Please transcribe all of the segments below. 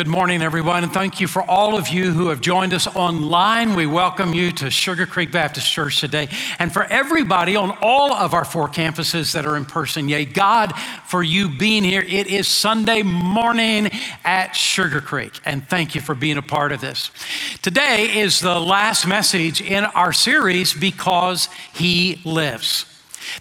Good morning, everyone, and thank you for all of you who have joined us online. We welcome you to Sugar Creek Baptist Church today. And for everybody on all of our four campuses that are in person, yay, God, for you being here. It is Sunday morning at Sugar Creek, and thank you for being a part of this. Today is the last message in our series, Because He Lives.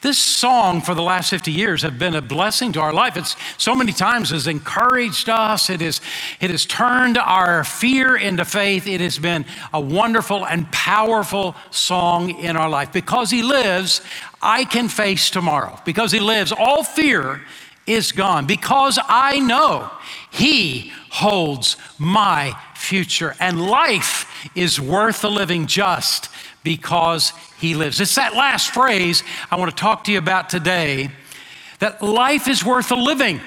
This song for the last 50 years have been a blessing to our life. It's so many times has encouraged us. It, is, it has turned our fear into faith. It has been a wonderful and powerful song in our life. Because he lives, I can face tomorrow. Because he lives, all fear is gone. Because I know he holds my future. And life is worth the living just because he lives. It's that last phrase I want to talk to you about today that life is worth a living.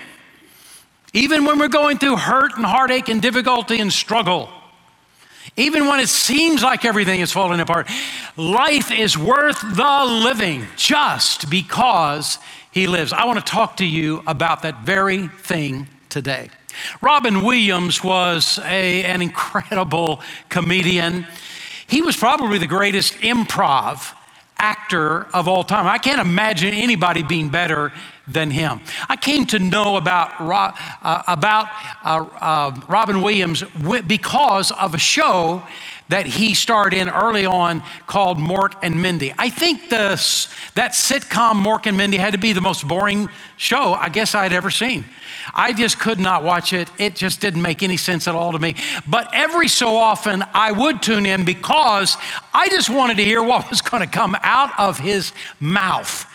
Even when we're going through hurt and heartache and difficulty and struggle, even when it seems like everything is falling apart, life is worth the living just because he lives. I want to talk to you about that very thing today. Robin Williams was a, an incredible comedian. He was probably the greatest improv actor of all time. I can't imagine anybody being better than him. I came to know about, uh, about uh, uh, Robin Williams because of a show that he starred in early on called Mork and Mindy. I think the, that sitcom Mork and Mindy had to be the most boring show I guess I'd ever seen. I just could not watch it. It just didn't make any sense at all to me. But every so often I would tune in because I just wanted to hear what was going to come out of his mouth.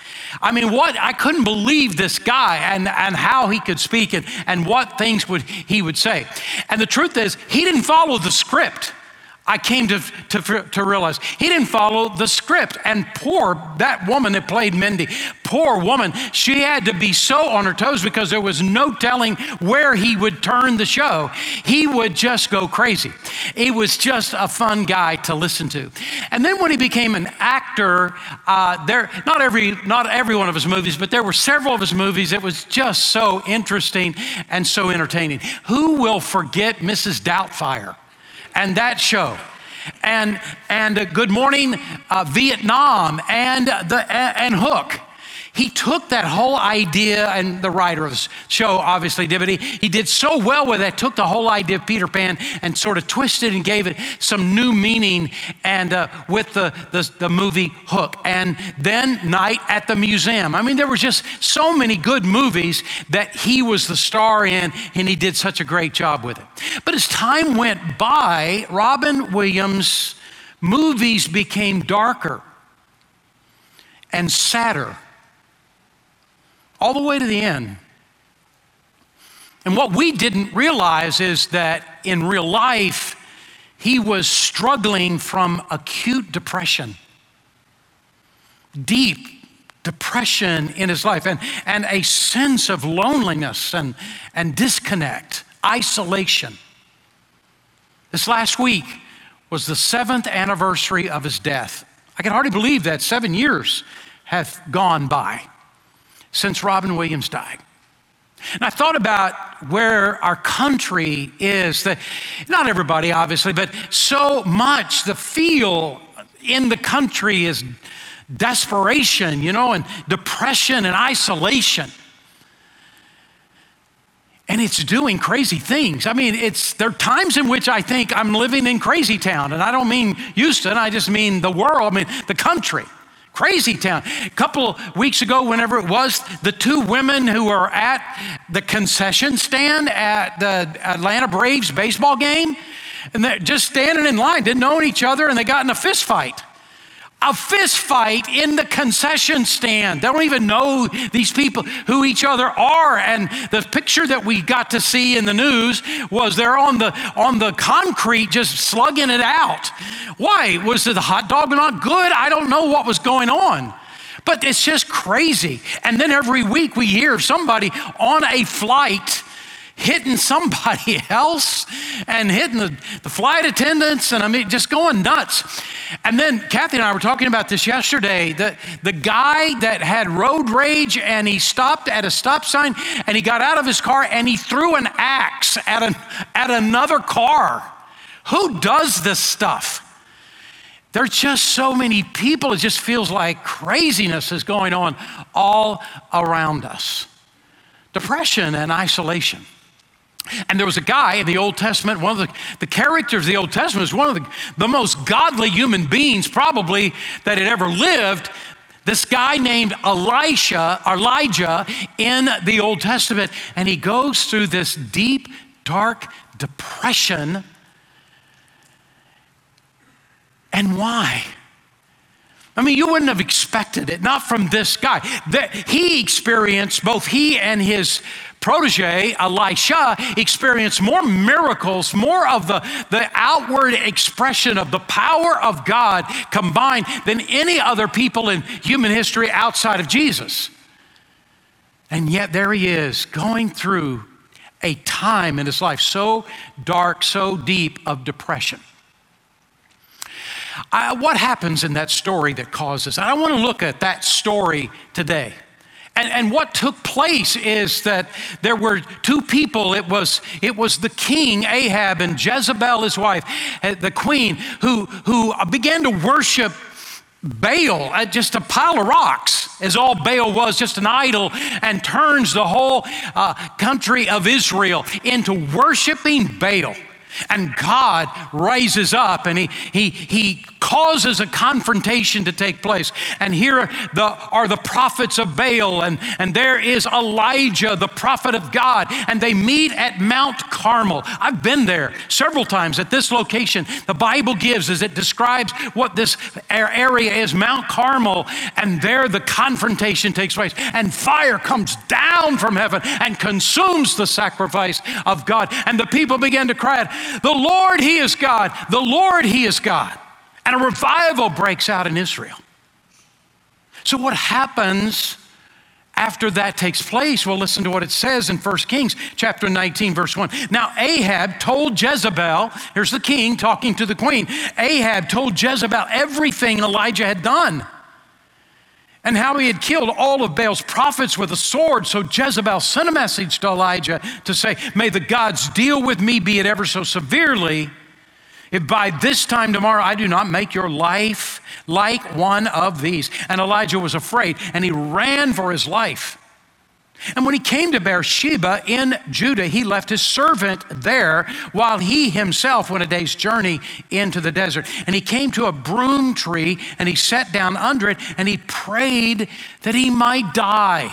I mean, what I couldn't believe this guy and, and how he could speak and, and what things would he would say. And the truth is, he didn't follow the script. I came to, to, to realize he didn't follow the script. And poor, that woman that played Mindy, poor woman, she had to be so on her toes because there was no telling where he would turn the show. He would just go crazy. He was just a fun guy to listen to. And then when he became an actor, uh, there, not every, not every one of his movies, but there were several of his movies It was just so interesting and so entertaining. Who will forget Mrs. Doubtfire? And that show. And and uh, Good Morning uh, Vietnam and the and Hook he took that whole idea, and the writer of the show obviously did, but he, did so well with it, took the whole idea of Peter Pan and sort of twisted and gave it some new meaning and uh, with the, the, the movie Hook. And then Night at the Museum. I mean, there were just so many good movies that he was the star in, and he did such a great job with it. But as time went by, Robin Williams' movies became darker and sadder all the way to the end. And what we didn't realize is that in real life, he was struggling from acute depression, deep depression in his life, and, and a sense of loneliness and, and disconnect, isolation. This last week was the seventh anniversary of his death. I can hardly believe that seven years have gone by since Robin Williams died. And I thought about where our country is. That not everybody, obviously, but so much the feel in the country is desperation, you know, and depression and isolation. And it's doing crazy things. I mean, it's there are times in which I think I'm living in crazy town, and I don't mean Houston, I just mean the world, I mean the country. Crazy town. A couple weeks ago, whenever it was, the two women who were at the concession stand at the Atlanta Braves baseball game, and they're just standing in line, didn't know each other, and they got in a fist fight a fist fight in the concession stand. They don't even know these people who each other are. And the picture that we got to see in the news was they're on the on the concrete just slugging it out. Why? Was the hot dog not good? I don't know what was going on. But it's just crazy. And then every week we hear somebody on a flight hitting somebody else and hitting the, the flight attendants, and I mean, just going nuts. And then Kathy and I were talking about this yesterday. The, the guy that had road rage and he stopped at a stop sign and he got out of his car and he threw an axe at, an, at another car. Who does this stuff? There's just so many people, it just feels like craziness is going on all around us. Depression and isolation. And there was a guy in the Old Testament, one of the, the characters of the Old Testament is one of the, the most godly human beings probably that had ever lived. This guy named Elisha, Elijah in the Old Testament, and he goes through this deep, dark depression. And why? I mean, you wouldn't have expected it, not from this guy. That he experienced, both he and his protege, Elisha, experienced more miracles, more of the, the outward expression of the power of God combined than any other people in human history outside of Jesus. And yet, there he is going through a time in his life so dark, so deep of depression. I, what happens in that story that causes? I want to look at that story today. And, and, what took place is that there were two people. It was, it was the king, Ahab, and Jezebel, his wife, eh, the queen, who, who began to worship Baal, just a pile of rocks, as all Baal was, just an idol, and turns the whole uh, country of Israel into worshiping Baal. And God rises up and he, he, he causes a confrontation to take place. And here the, are the prophets of Baal, and, and there is Elijah, the prophet of God, and they meet at Mount Carmel. I've been there several times at this location. The Bible gives as it describes what this area is Mount Carmel, and there the confrontation takes place, and fire comes down from heaven and consumes the sacrifice of God. And the people begin to cry out, The Lord, He is God, the Lord, He is God. And a revival breaks out in Israel. So, what happens after that takes place? Well, listen to what it says in 1 Kings chapter 19, verse 1. Now, Ahab told Jezebel, here's the king talking to the queen. Ahab told Jezebel everything Elijah had done and how he had killed all of Baal's prophets with a sword. So Jezebel sent a message to Elijah to say, May the gods deal with me, be it ever so severely if by this time tomorrow I do not make your life like one of these. And Elijah was afraid and he ran for his life. And when he came to Beersheba in Judah, he left his servant there while he himself went a day's journey into the desert. And he came to a broom tree and he sat down under it and he prayed that he might die.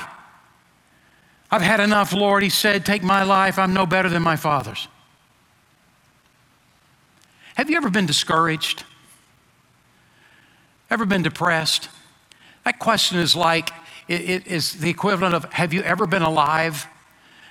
I've had enough, Lord, he said. Take my life. I'm no better than my father's. Have you ever been discouraged? Ever been depressed? That question is like, it is the equivalent of, have you ever been alive?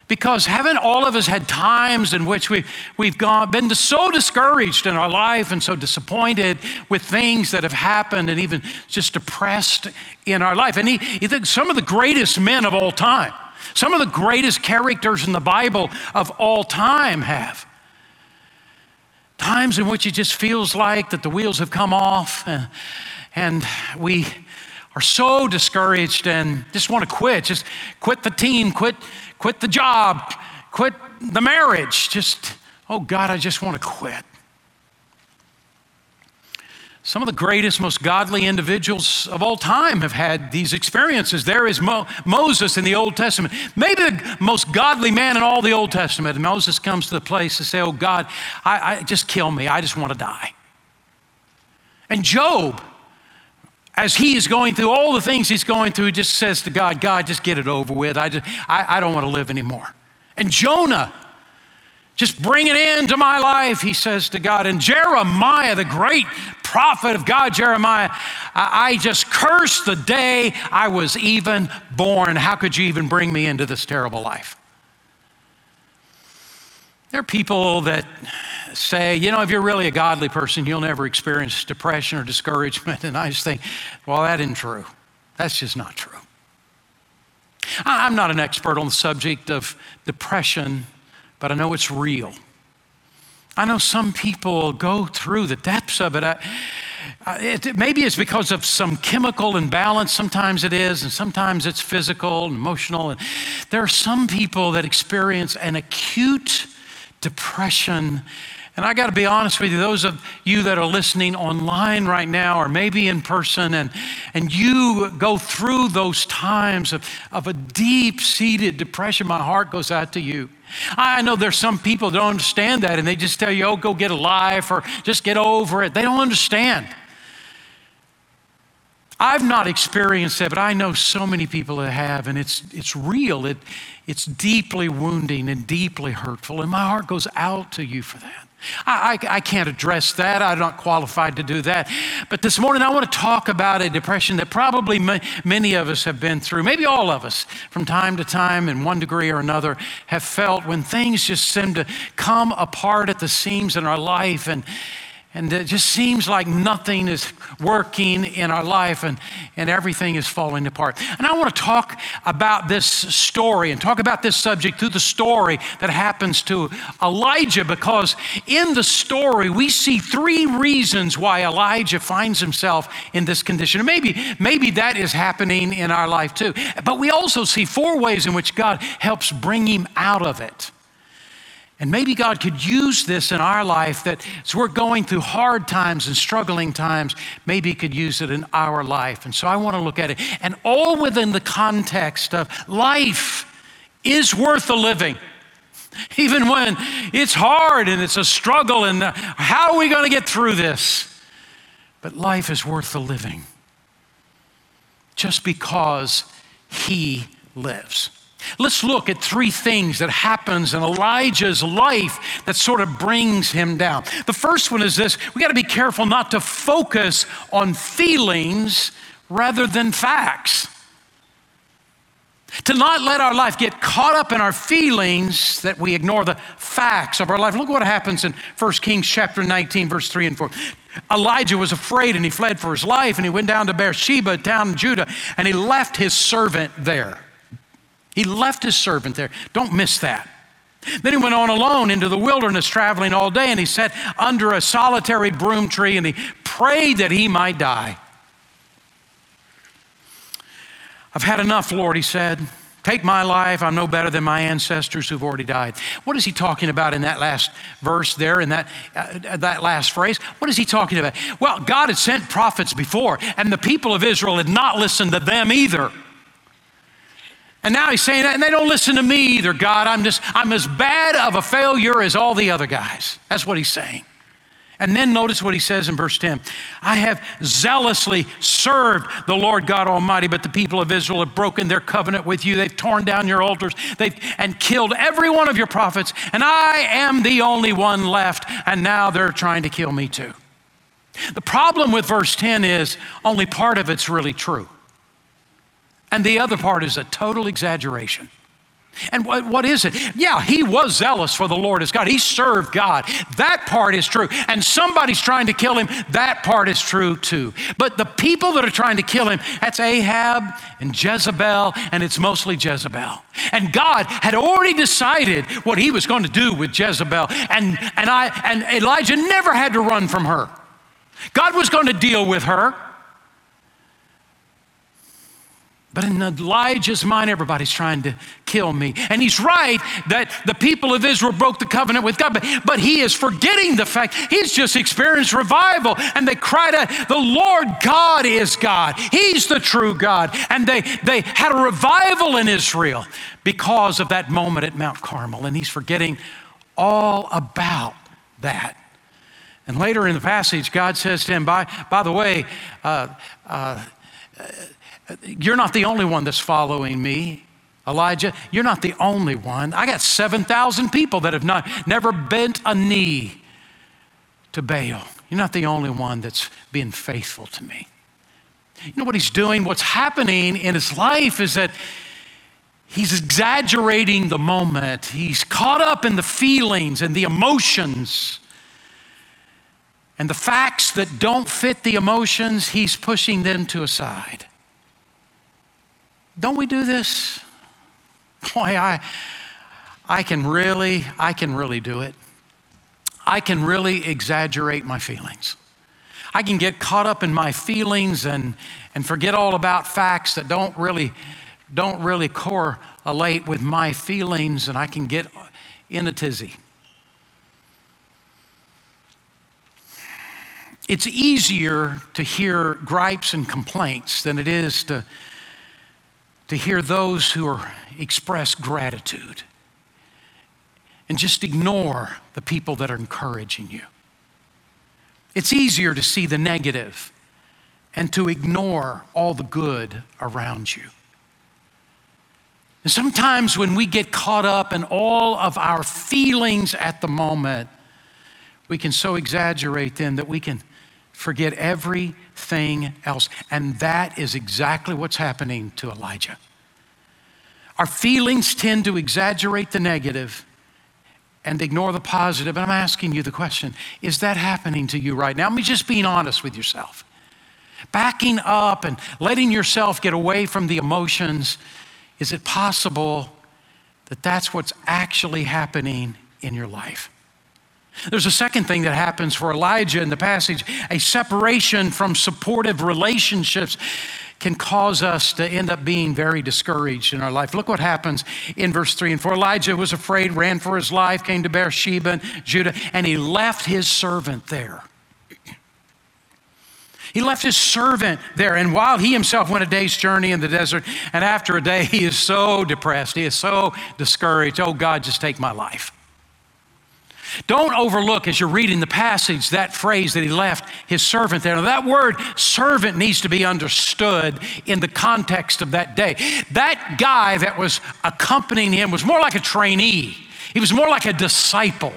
Because haven't all of us had times in which we, we've gone, been so discouraged in our life and so disappointed with things that have happened and even just depressed in our life? And he, he some of the greatest men of all time, some of the greatest characters in the Bible of all time have. Times in which it just feels like that the wheels have come off and, and we are so discouraged and just want to quit. Just quit the team, quit, quit the job, quit the marriage. Just, oh God, I just want to quit. Some of the greatest, most godly individuals of all time have had these experiences. There is Mo- Moses in the Old Testament, maybe the most godly man in all the Old Testament. And Moses comes to the place to say, Oh God, I, I just kill me. I just want to die. And Job, as he is going through all the things he's going through, just says to God, God, just get it over with. I, just, I, I don't want to live anymore. And Jonah, just bring it into my life, he says to God. And Jeremiah, the great prophet of God, Jeremiah, I just cursed the day I was even born. How could you even bring me into this terrible life? There are people that say, you know, if you're really a godly person, you'll never experience depression or discouragement. And I just think, well, that isn't true. That's just not true. I'm not an expert on the subject of depression but I know it's real. I know some people go through the depths of it. I, it, maybe it's because of some chemical imbalance. Sometimes it is, and sometimes it's physical and emotional. And there are some people that experience an acute depression. And I got to be honest with you, those of you that are listening online right now, or maybe in person, and, and you go through those times of, of a deep seated depression, my heart goes out to you. I know there's some people that don't understand that and they just tell you, oh, go get a life or just get over it. They don't understand. I've not experienced that, but I know so many people that have, and it's, it's real. It, it's deeply wounding and deeply hurtful, and my heart goes out to you for that. I, I, I, can't address that. I'm not qualified to do that. But this morning, I want to talk about a depression that probably many of us have been through. Maybe all of us, from time to time, in one degree or another, have felt when things just seem to come apart at the seams in our life and, and it just seems like nothing is working in our life and, and everything is falling apart. And I want to talk about this story and talk about this subject through the story that happens to Elijah because in the story we see three reasons why Elijah finds himself in this condition. And maybe, maybe that is happening in our life too. But we also see four ways in which God helps bring him out of it. And maybe God could use this in our life that as we're going through hard times and struggling times, maybe He could use it in our life. And so I want to look at it. And all within the context of life is worth a living. Even when it's hard and it's a struggle, and uh, how are we going to get through this? But life is worth the living just because He lives. Let's look at three things that happens in Elijah's life that sort of brings him down. The first one is this, we got to be careful not to focus on feelings rather than facts. To not let our life get caught up in our feelings that we ignore the facts of our life. Look what happens in 1 Kings chapter 19 verse 3 and 4. Elijah was afraid and he fled for his life and he went down to Beersheba, town in Judah, and he left his servant there. He left his servant there. Don't miss that. Then he went on alone into the wilderness, traveling all day, and he sat under a solitary broom tree and he prayed that he might die. I've had enough, Lord, he said. Take my life. I'm no better than my ancestors who've already died. What is he talking about in that last verse there, in that, uh, that last phrase? What is he talking about? Well, God had sent prophets before, and the people of Israel had not listened to them either. And now he's saying that, and they don't listen to me either, God. I'm just, I'm as bad of a failure as all the other guys. That's what he's saying. And then notice what he says in verse 10 I have zealously served the Lord God Almighty, but the people of Israel have broken their covenant with you. They've torn down your altars they've, and killed every one of your prophets, and I am the only one left, and now they're trying to kill me too. The problem with verse 10 is only part of it's really true. And the other part is a total exaggeration. And what, what is it? Yeah, he was zealous for the Lord as God. He served God. That part is true. And somebody's trying to kill him. That part is true too. But the people that are trying to kill him, that's Ahab and Jezebel, and it's mostly Jezebel. And God had already decided what he was going to do with Jezebel. And, and, I, and Elijah never had to run from her. God was going to deal with her. But in Elijah's mind, everybody's trying to kill me. And he's right that the people of Israel broke the covenant with God, but, but he is forgetting the fact he's just experienced revival. And they cried out, The Lord God is God. He's the true God. And they, they had a revival in Israel because of that moment at Mount Carmel. And he's forgetting all about that. And later in the passage, God says to him, By, by the way, uh, uh, you're not the only one that's following me. Elijah, you're not the only one. I got 7,000 people that have not, never bent a knee to Baal. You're not the only one that's being faithful to me. You know what he's doing? What's happening in his life is that he's exaggerating the moment. He's caught up in the feelings and the emotions. And the facts that don't fit the emotions, he's pushing them to a side. Don't we do this? Boy, I, I can really, I can really do it. I can really exaggerate my feelings. I can get caught up in my feelings and, and forget all about facts that don't really, don't really correlate with my feelings, and I can get in a tizzy. It's easier to hear gripes and complaints than it is to, to hear those who are, express gratitude and just ignore the people that are encouraging you. It's easier to see the negative and to ignore all the good around you. And sometimes when we get caught up in all of our feelings at the moment, we can so exaggerate them that we can forget everything else. And that is exactly what's happening to Elijah. Our feelings tend to exaggerate the negative and ignore the positive. And I'm asking you the question is that happening to you right now? Let me just being honest with yourself. Backing up and letting yourself get away from the emotions, is it possible that that's what's actually happening in your life? There's a second thing that happens for Elijah in the passage a separation from supportive relationships can cause us to end up being very discouraged in our life. Look what happens in verse 3 and 4. Elijah was afraid, ran for his life, came to Beersheba, and Judah, and he left his servant there. He left his servant there, and while he himself went a day's journey in the desert, and after a day, he is so depressed, he is so discouraged. Oh, God, just take my life. Don't overlook as you're reading the passage that phrase that he left his servant there. Now, that word servant needs to be understood in the context of that day. That guy that was accompanying him was more like a trainee, he was more like a disciple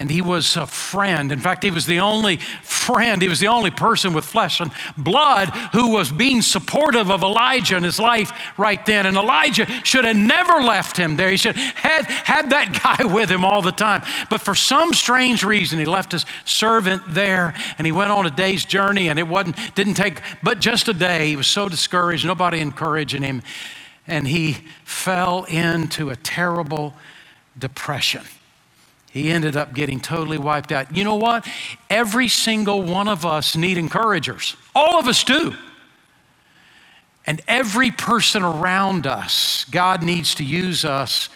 and he was a friend. In fact, he was the only friend, he was the only person with flesh and blood who was being supportive of Elijah in his life right then. And Elijah should have never left him there. He should have had that guy with him all the time. But for some strange reason, he left his servant there and he went on a day's journey and it wasn't, didn't take but just a day. He was so discouraged, nobody encouraging him. And he fell into a terrible depression. He ended up getting totally wiped out. You know what? Every single one of us need encouragers. All of us do. And every person around us, God needs to use us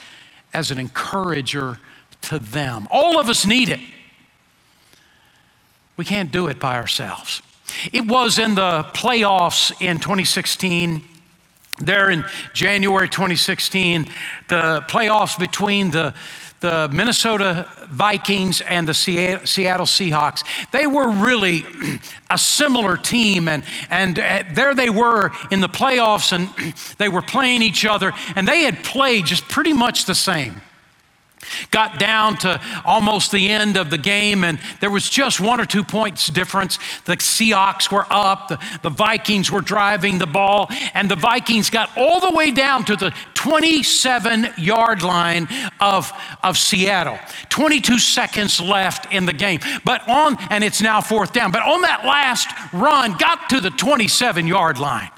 as an encourager to them. All of us need it. We can't do it by ourselves. It was in the playoffs in 2016 there in January 2016, the playoffs between the the Minnesota Vikings and the Seattle Seahawks, they were really a similar team. And, and uh, there they were in the playoffs, and they were playing each other, and they had played just pretty much the same. Got down to almost the end of the game, and there was just one or two points difference. The Seahawks were up, the, the Vikings were driving the ball, and the Vikings got all the way down to the 27 yard line of, of Seattle. 22 seconds left in the game. But on, and it's now fourth down, but on that last run, got to the 27 yard line.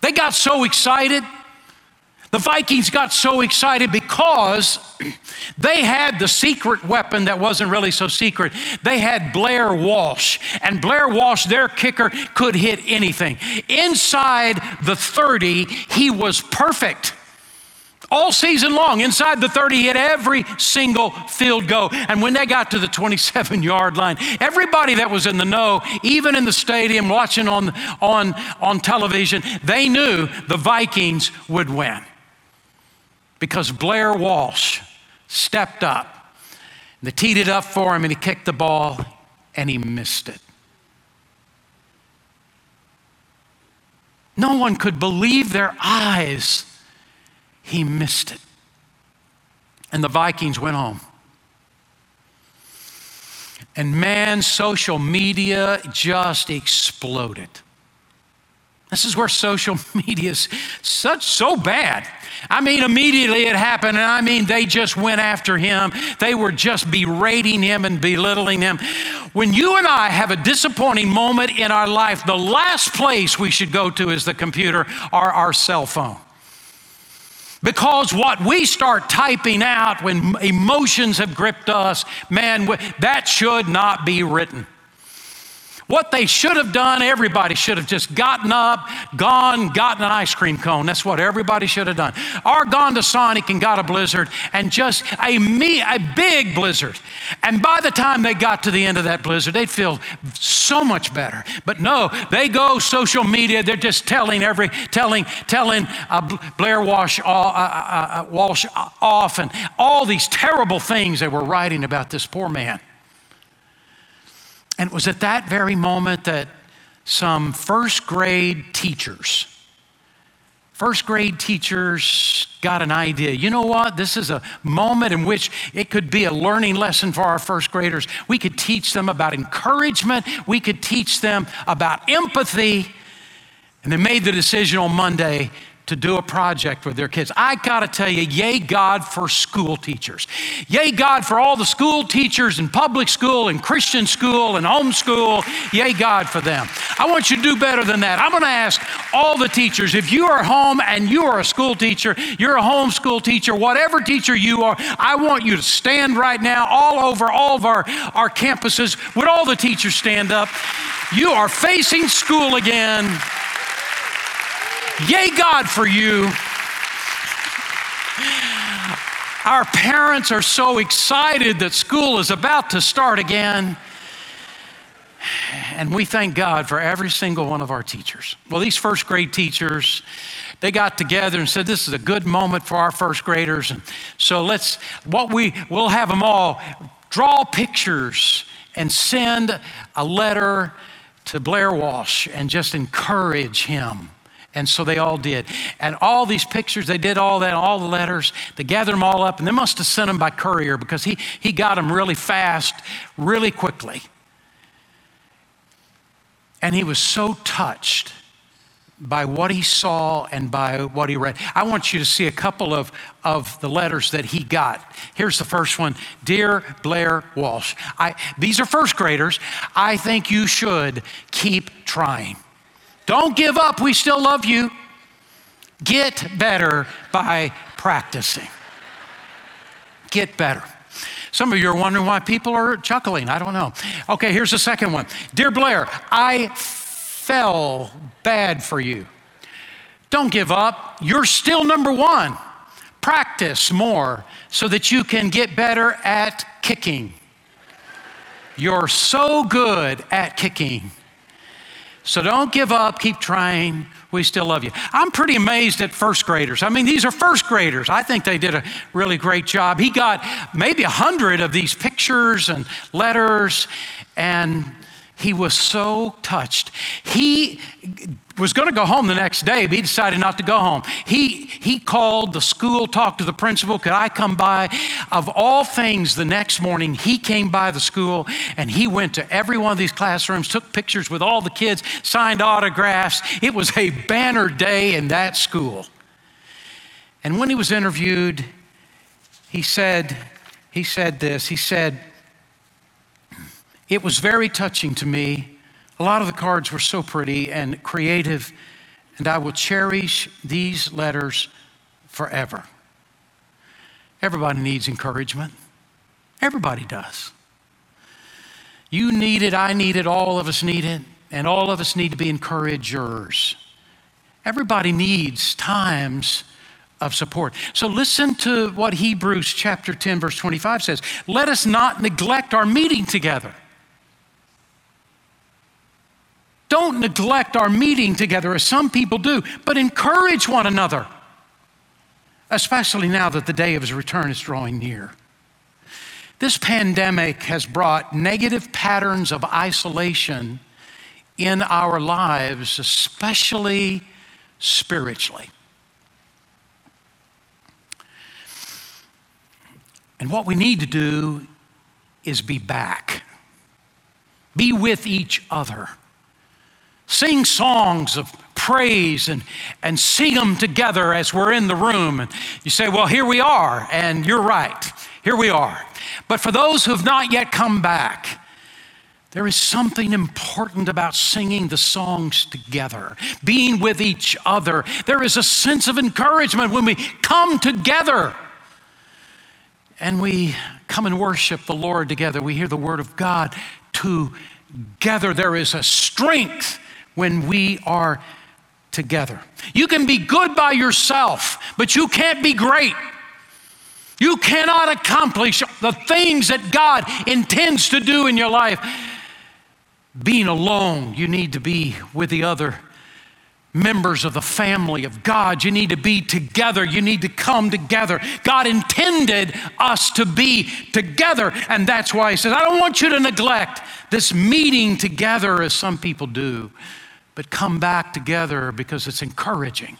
They got so excited the Vikings got so excited because they had the secret weapon that wasn't really so secret. They had Blair Walsh, and Blair Walsh, their kicker, could hit anything. Inside the 30, he was perfect. All season long, inside the 30, he hit every single field goal. And when they got to the 27 yard line, everybody that was in the know, even in the stadium watching on, on, on television, they knew the Vikings would win because Blair Walsh stepped up. They teed it up for him and he kicked the ball and he missed it. No one could believe their eyes. He missed it. And the Vikings went home. And man, social media just exploded. This is where social media is such so bad. I mean, immediately it happened, and I mean, they just went after him. They were just berating him and belittling him. When you and I have a disappointing moment in our life, the last place we should go to is the computer or our cell phone. Because what we start typing out when emotions have gripped us, man, that should not be written. What they should have done, everybody should have just gotten up, gone, gotten an ice cream cone. That's what everybody should have done. Or gone to Sonic and got a blizzard and just a me a big blizzard. And by the time they got to the end of that blizzard, they'd feel so much better. But no, they go social media. They're just telling every telling telling uh, Blair Walsh, uh, uh, uh Walsh off and all these terrible things they were writing about this poor man. And it was at that very moment that some first grade teachers, first grade teachers got an idea. You know what? This is a moment in which it could be a learning lesson for our first graders. We could teach them about encouragement, we could teach them about empathy. And they made the decision on Monday to do a project with their kids. I got to tell you, yay God for school teachers. Yay God for all the school teachers in public school and Christian school and homeschool. Yay God for them. I want you to do better than that. I'm going to ask all the teachers if you are home and you are a school teacher, you're a homeschool teacher, whatever teacher you are, I want you to stand right now all over all of our, our campuses. Would all the teachers stand up? You are facing school again. Yay, God, for you. Our parents are so excited that school is about to start again. And we thank God for every single one of our teachers. Well, these first grade teachers, they got together and said, This is a good moment for our first graders. And so let's, what we, we'll have them all draw pictures and send a letter to Blair Walsh and just encourage him and so they all did. And all these pictures, they did all that, all the letters, they gathered them all up, and they must have sent them by courier because he, he got them really fast, really quickly. And he was so touched by what he saw and by what he read. I want you to see a couple of, of the letters that he got. Here's the first one Dear Blair Walsh, I, these are first graders. I think you should keep trying. Don't give up. We still love you. Get better by practicing. Get better. Some of you are wondering why people are chuckling. I don't know. Okay, here's the second one. Dear Blair, I fell bad for you. Don't give up. You're still number one. Practice more so that you can get better at kicking. You're so good at kicking. So don't give up, keep trying. We still love you. I'm pretty amazed at first graders. I mean, these are first graders. I think they did a really great job. He got maybe a hundred of these pictures and letters, and he was so touched. He was going to go home the next day, but he decided not to go home. He, he called the school, talked to the principal, could I come by? Of all things, the next morning, he came by the school and he went to every one of these classrooms, took pictures with all the kids, signed autographs. It was a banner day in that school. And when he was interviewed, he said, he said this. He said, it was very touching to me. A lot of the cards were so pretty and creative, and I will cherish these letters forever. Everybody needs encouragement. Everybody does. You need it, I need it, all of us need it, and all of us need to be encouragers. Everybody needs times of support. So listen to what Hebrews chapter 10 verse 25 says. Let us not neglect our meeting together Don't neglect our meeting together as some people do, but encourage one another, especially now that the day of his return is drawing near. This pandemic has brought negative patterns of isolation in our lives, especially spiritually. And what we need to do is be back, be with each other sing songs of praise and, and sing them together as we're in the room. And you say, Well, here we are. And you're right. Here we are. But for those who have not yet come back, There is something important about singing the songs together, being with each other. There is a sense of encouragement when we come together and we come and worship the Lord together. We hear the word of God together. There is a strength when we are together. You can be good by yourself, but you can't be great. You cannot accomplish the things that God intends to do in your life being alone. You need to be with the other members of the family of God. You need to be together. You need to come together. God intended us to be together. And that's why He says, I don't want you to neglect this meeting together as some people do, but come back together because it's encouraging.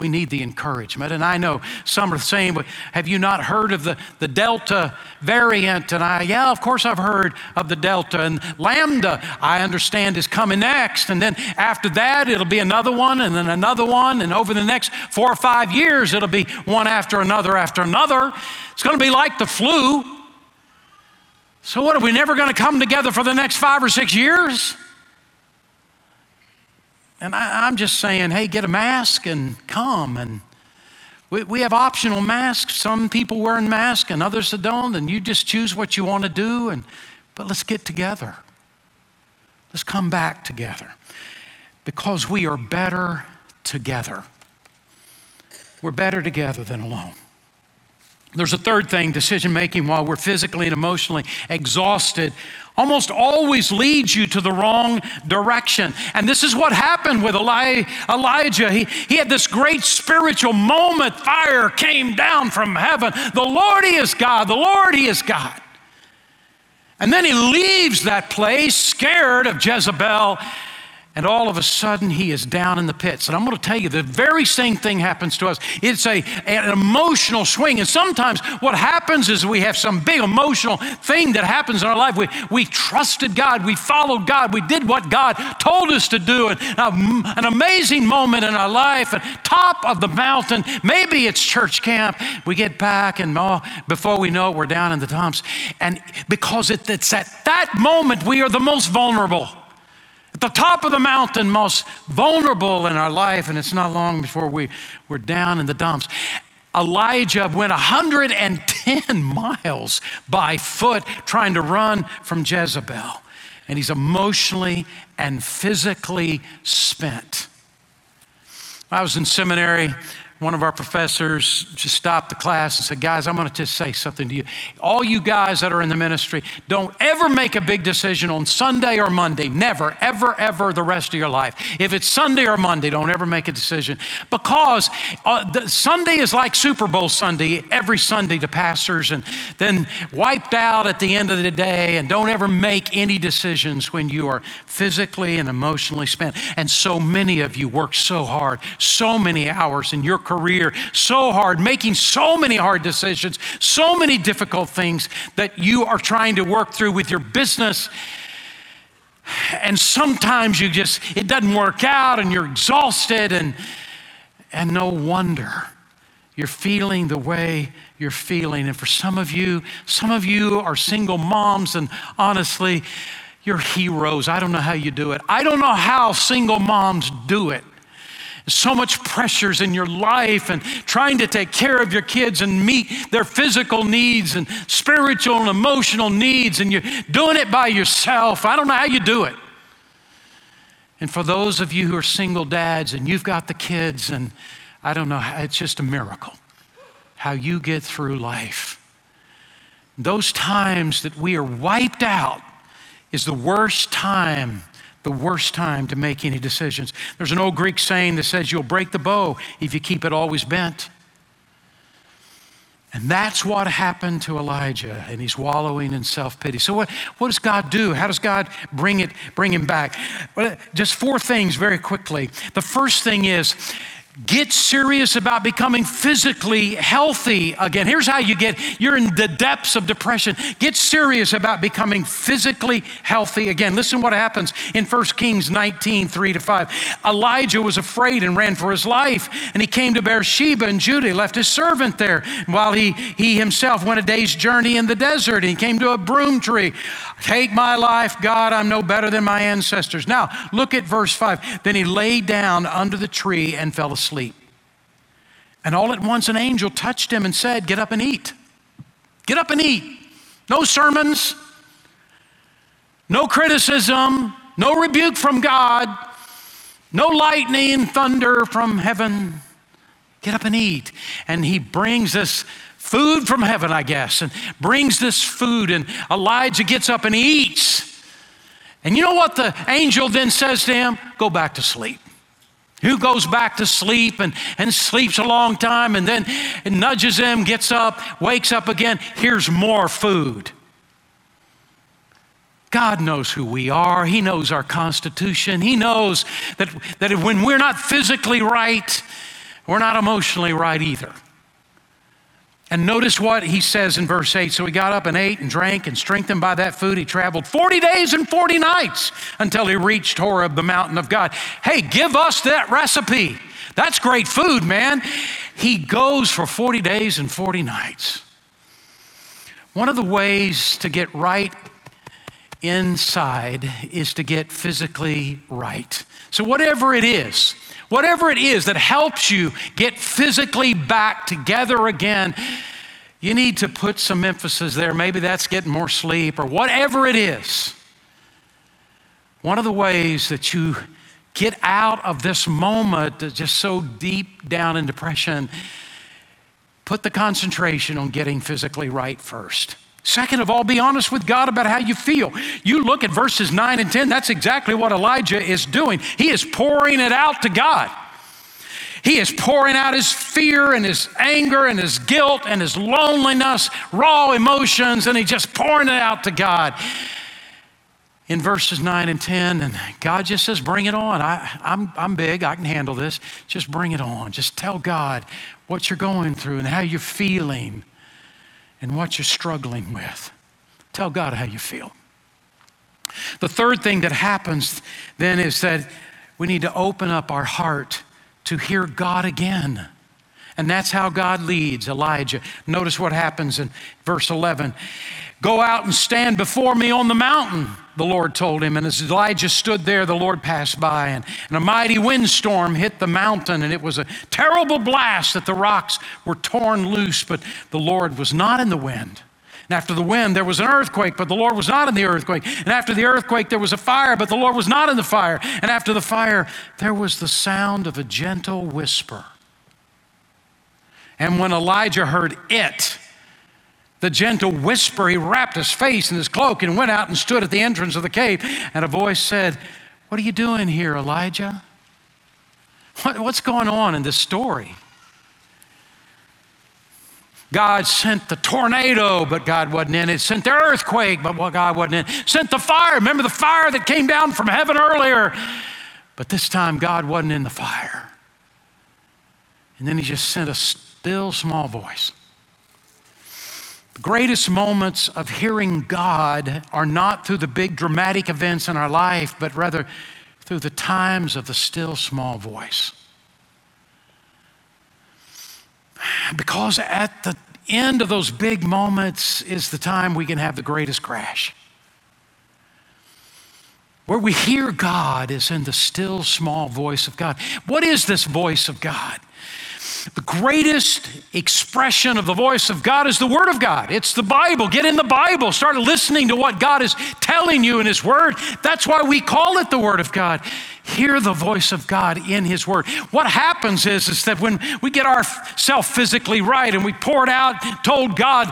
We need the encouragement. And I know some are saying, but Have you not heard of the, the Delta variant? And I, yeah, of course I've heard of the Delta. And Lambda, I understand, is coming next. And then after that, it'll be another one, and then another one. And over the next four or five years, it'll be one after another after another. It's going to be like the flu. So, what are we never going to come together for the next five or six years? And I, am just saying, hey, get a mask and come. And we, we have optional masks. Some people wearing masks and others that don't. And you just choose what you want to do. And, but let's get together. Let's come back together because we are better together. We're better together than alone. There's a third thing decision making while we're physically and emotionally exhausted almost always leads you to the wrong direction. And this is what happened with Eli- Elijah. He, he had this great spiritual moment. Fire came down from heaven. The Lord, He is God. The Lord, He is God. And then he leaves that place scared of Jezebel and all of a sudden he is down in the pits. And I'm going to tell you, the very same thing happens to us. It's a, an emotional swing. And sometimes what happens is we have some big emotional thing that happens in our life. We, we trusted God, we followed God, we did what God told us to do. And an amazing moment in our life, at top of the mountain, maybe it's church camp. We get back, and oh, before we know it, we're down in the dumps. And because it, it's at that moment we are the most vulnerable at the top of the mountain, most vulnerable in our life, and it's not long before we, we're down in the dumps. Elijah went 110 miles by foot trying to run from Jezebel, and he's emotionally and physically spent. I was in seminary one of our professors just stopped the class and said, Guys, I'm going to just say something to you. All you guys that are in the ministry, don't ever make a big decision on Sunday or Monday. Never, ever, ever the rest of your life. If it's Sunday or Monday, don't ever make a decision because uh, the, Sunday is like Super Bowl Sunday every Sunday to pastors and then wiped out at the end of the day. And don't ever make any decisions when you are physically and emotionally spent. And so many of you work so hard, so many hours in your career so hard, making so many hard decisions, so many difficult things that you are trying to work through with your business. And sometimes you just, it doesn't work out and you're exhausted, and, and no wonder you're feeling the way you're feeling. And for some of you, some of you are single moms, and honestly, you're heroes. I don't know how you do it. I don't know how single moms do it so much pressures in your life and trying to take care of your kids and meet their physical needs and spiritual and emotional needs, and you're doing it by yourself. I don't know how you do it. And for those of you who are single dads and you've got the kids, and I don't know, it's just a miracle how you get through life. Those times that we are wiped out is the worst time the worst time to make any decisions. There's an old Greek saying that says you'll break the bow if you keep it always bent. And that's what happened to Elijah, and he's wallowing in self pity. So, what, what does God do? How does God bring, it, bring him back? Well, just four things very quickly. The first thing is Get serious about becoming physically healthy again. Here's how you get you're in the depths of depression. Get serious about becoming physically healthy again. Listen what happens in 1 Kings 19, 3 to 5. Elijah was afraid and ran for his life, and he came to Beersheba in Judah. He left his servant there while he, he himself went a day's journey in the desert. And he came to a broom tree. Take my life, God, I'm no better than my ancestors. Now, look at verse 5. Then he lay down under the tree and fell asleep asleep. And all at once an angel touched him and said, Get up and eat. Get up and eat. No sermons, no criticism, no rebuke from God, no lightning and thunder from heaven. Get up and eat. And he brings us food from heaven, I guess, and brings this food. And Elijah gets up and eats. And you know what the angel then says to him? Go back to sleep. Who goes back to sleep and, and sleeps a long time and then nudges him, gets up, wakes up again. Here's more food. God knows who we are. He knows our constitution. He knows that, that when we're not physically right, we're not emotionally right either. And notice what he says in verse 8. So he got up and ate and drank, and strengthened by that food, he traveled 40 days and 40 nights until he reached Horeb, the mountain of God. Hey, give us that recipe. That's great food, man. He goes for 40 days and 40 nights. One of the ways to get right inside is to get physically right. So, whatever it is, Whatever it is that helps you get physically back together again, you need to put some emphasis there. Maybe that's getting more sleep or whatever it is. One of the ways that you get out of this moment that's just so deep down in depression, put the concentration on getting physically right first. Second of all, be honest with God about how you feel. You look at verses 9 and 10, that's exactly what Elijah is doing. He is pouring it out to God. He is pouring out his fear and his anger and his guilt and his loneliness, raw emotions, and he's just pouring it out to God. In verses 9 and 10, and God just says, Bring it on. I, I'm, I'm big, I can handle this. Just bring it on. Just tell God what you're going through and how you're feeling and what you're struggling with. Tell God how you feel. The third thing that happens then is that we need to open up our heart to hear God again. And that's how God leads Elijah. Notice what happens in verse 11. Go out and stand before me on the mountain, the Lord told him. And as Elijah stood there, the Lord passed by, and, and, a mighty windstorm hit the mountain, and it was a terrible blast that the rocks were torn loose, but the Lord was not in the wind. And after the wind, there was an earthquake, but the Lord was not in the earthquake. And after the earthquake, there was a fire, but the Lord was not in the fire. And after the fire, there was the sound of a gentle whisper. And when Elijah heard it, the gentle whisper, he wrapped his face in his cloak and went out and stood at the entrance of the cave. And a voice said, What are you doing here, Elijah? What, what's going on in this story? God sent the tornado, but God wasn't in it. Sent the earthquake, but God wasn't in it. Sent the fire. Remember the fire that came down from heaven earlier? But this time, God wasn't in the fire. And then He just sent a still small voice. The greatest moments of hearing God are not through the big dramatic events in our life, but rather through the times of the still small voice. Because at the end of those big moments is the time we can have the greatest crash. Where we hear God is in the still small voice of God. What is this voice of God? The greatest expression of the voice of God is the Word of God. It's the Bible. Get in the Bible. Start listening to what God is telling you in His Word. That's why we call it the Word of God hear the voice of God in His Word. What happens is, is that when we get ourselves physically right and we pour it out, told God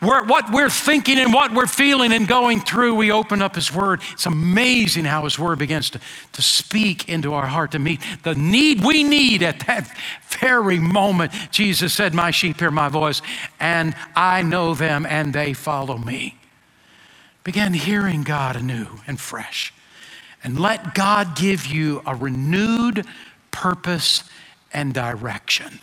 what we're thinking and what we're feeling and going through, we open up His Word. It's amazing how His Word begins to, to speak into our heart to meet the need we need at that very moment. Jesus said, My sheep hear my voice, and I know them, and they follow me. Begin hearing God anew and fresh and let God give you a renewed purpose and direction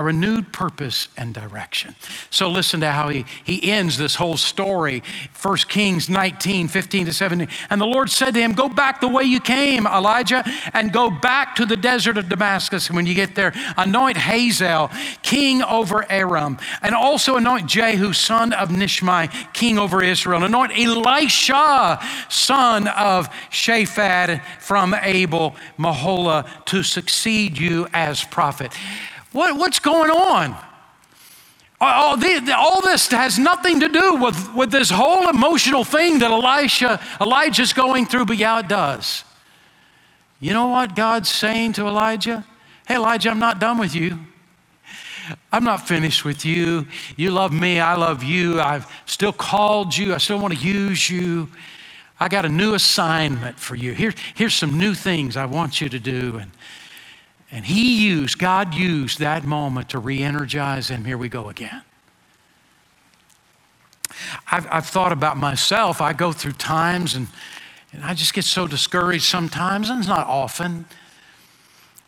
a renewed purpose and direction. So listen to how he, he ends this whole story. 1 Kings 19, 15 to 17. And the Lord said to him, Go back the way you came, Elijah, and go back to the desert of Damascus. And when you get there, anoint Hazael, king over Aram, and also anoint Jehu, son of Nimshi, king over Israel. Anoint Elisha, son of Shaphat from Abel Meholah, to succeed you as prophet. What, what's going on? All, the, all, this has nothing to do with, with this whole emotional thing that Elisha, Elijah's going through, but yeah, it does. You know what God's saying to Elijah? Hey, Elijah, I'm not done with you. I'm not finished with you. You love me, I love you. I've still called you, I still want to use you. I got a new assignment for you. Here, here's some new things I want you to do. And and he used, God used that moment to re energize him. Here we go again. I've, I've, thought about myself. I go through times and, and I just get so discouraged sometimes, and it's not often.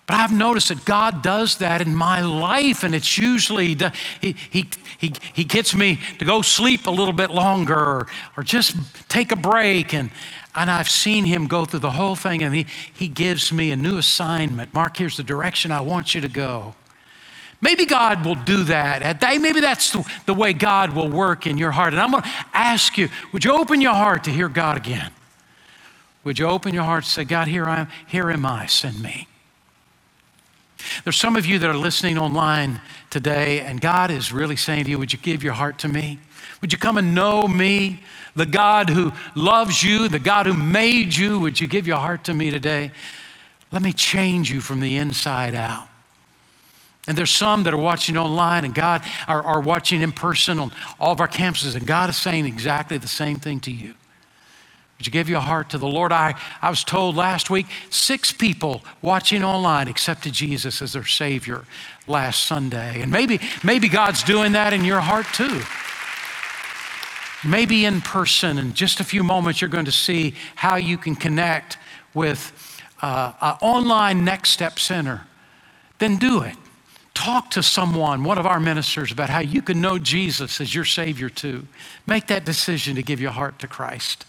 But I've noticed that God does that in my life, and it's usually, he, he, he, he gets me to go sleep a little bit longer or, or just take a break. And, and I've seen him go through the whole thing, and he, he gives me a new assignment. Mark, here's the direction I want you to go. Maybe God will do that. Maybe that's the, the way God will work in your heart. And I'm going to ask you would you open your heart to hear God again? Would you open your heart to say, God, here I am, here am I, send me. There's some of you that are listening online today, and God is really saying to you, Would you give your heart to me? Would you come and know me? The God who loves you, the God who made you, would you give your heart to me today? Let me change you from the inside out. And there's some that are watching online and God are, are watching in person on all of our campuses, and God is saying exactly the same thing to you. Would you give your heart to the Lord? I, I was told last week six people watching online accepted Jesus as their Savior last Sunday. And maybe, maybe God's doing that in your heart too maybe in person. In just a few moments, you're going to see how you can connect with uh, an online Next Step Center. Then do it. Talk to someone, one of our ministers, about how you can know Jesus as your Savior too. Make that decision to give your heart to Christ.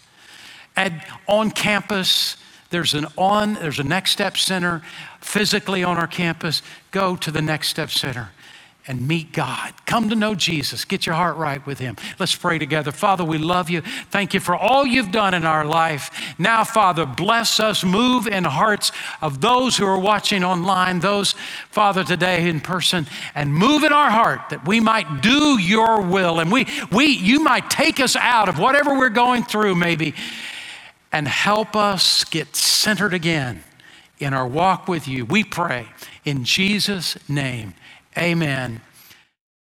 And on campus, there's an on, there's a Next Step Center physically on our campus. Go to the Next Step Center and meet God. Come to know Jesus. Get your heart right with Him. Let's pray together. Father, we love you. Thank you for all you've done in our life. Now, Father, bless us. Move in hearts of those who are watching online, those, Father, today in person, and move in our heart that we might do your will and we, we, you might take us out of whatever we're going through, maybe, and help us get centered again in our walk with you. We pray in Jesus' name. Amen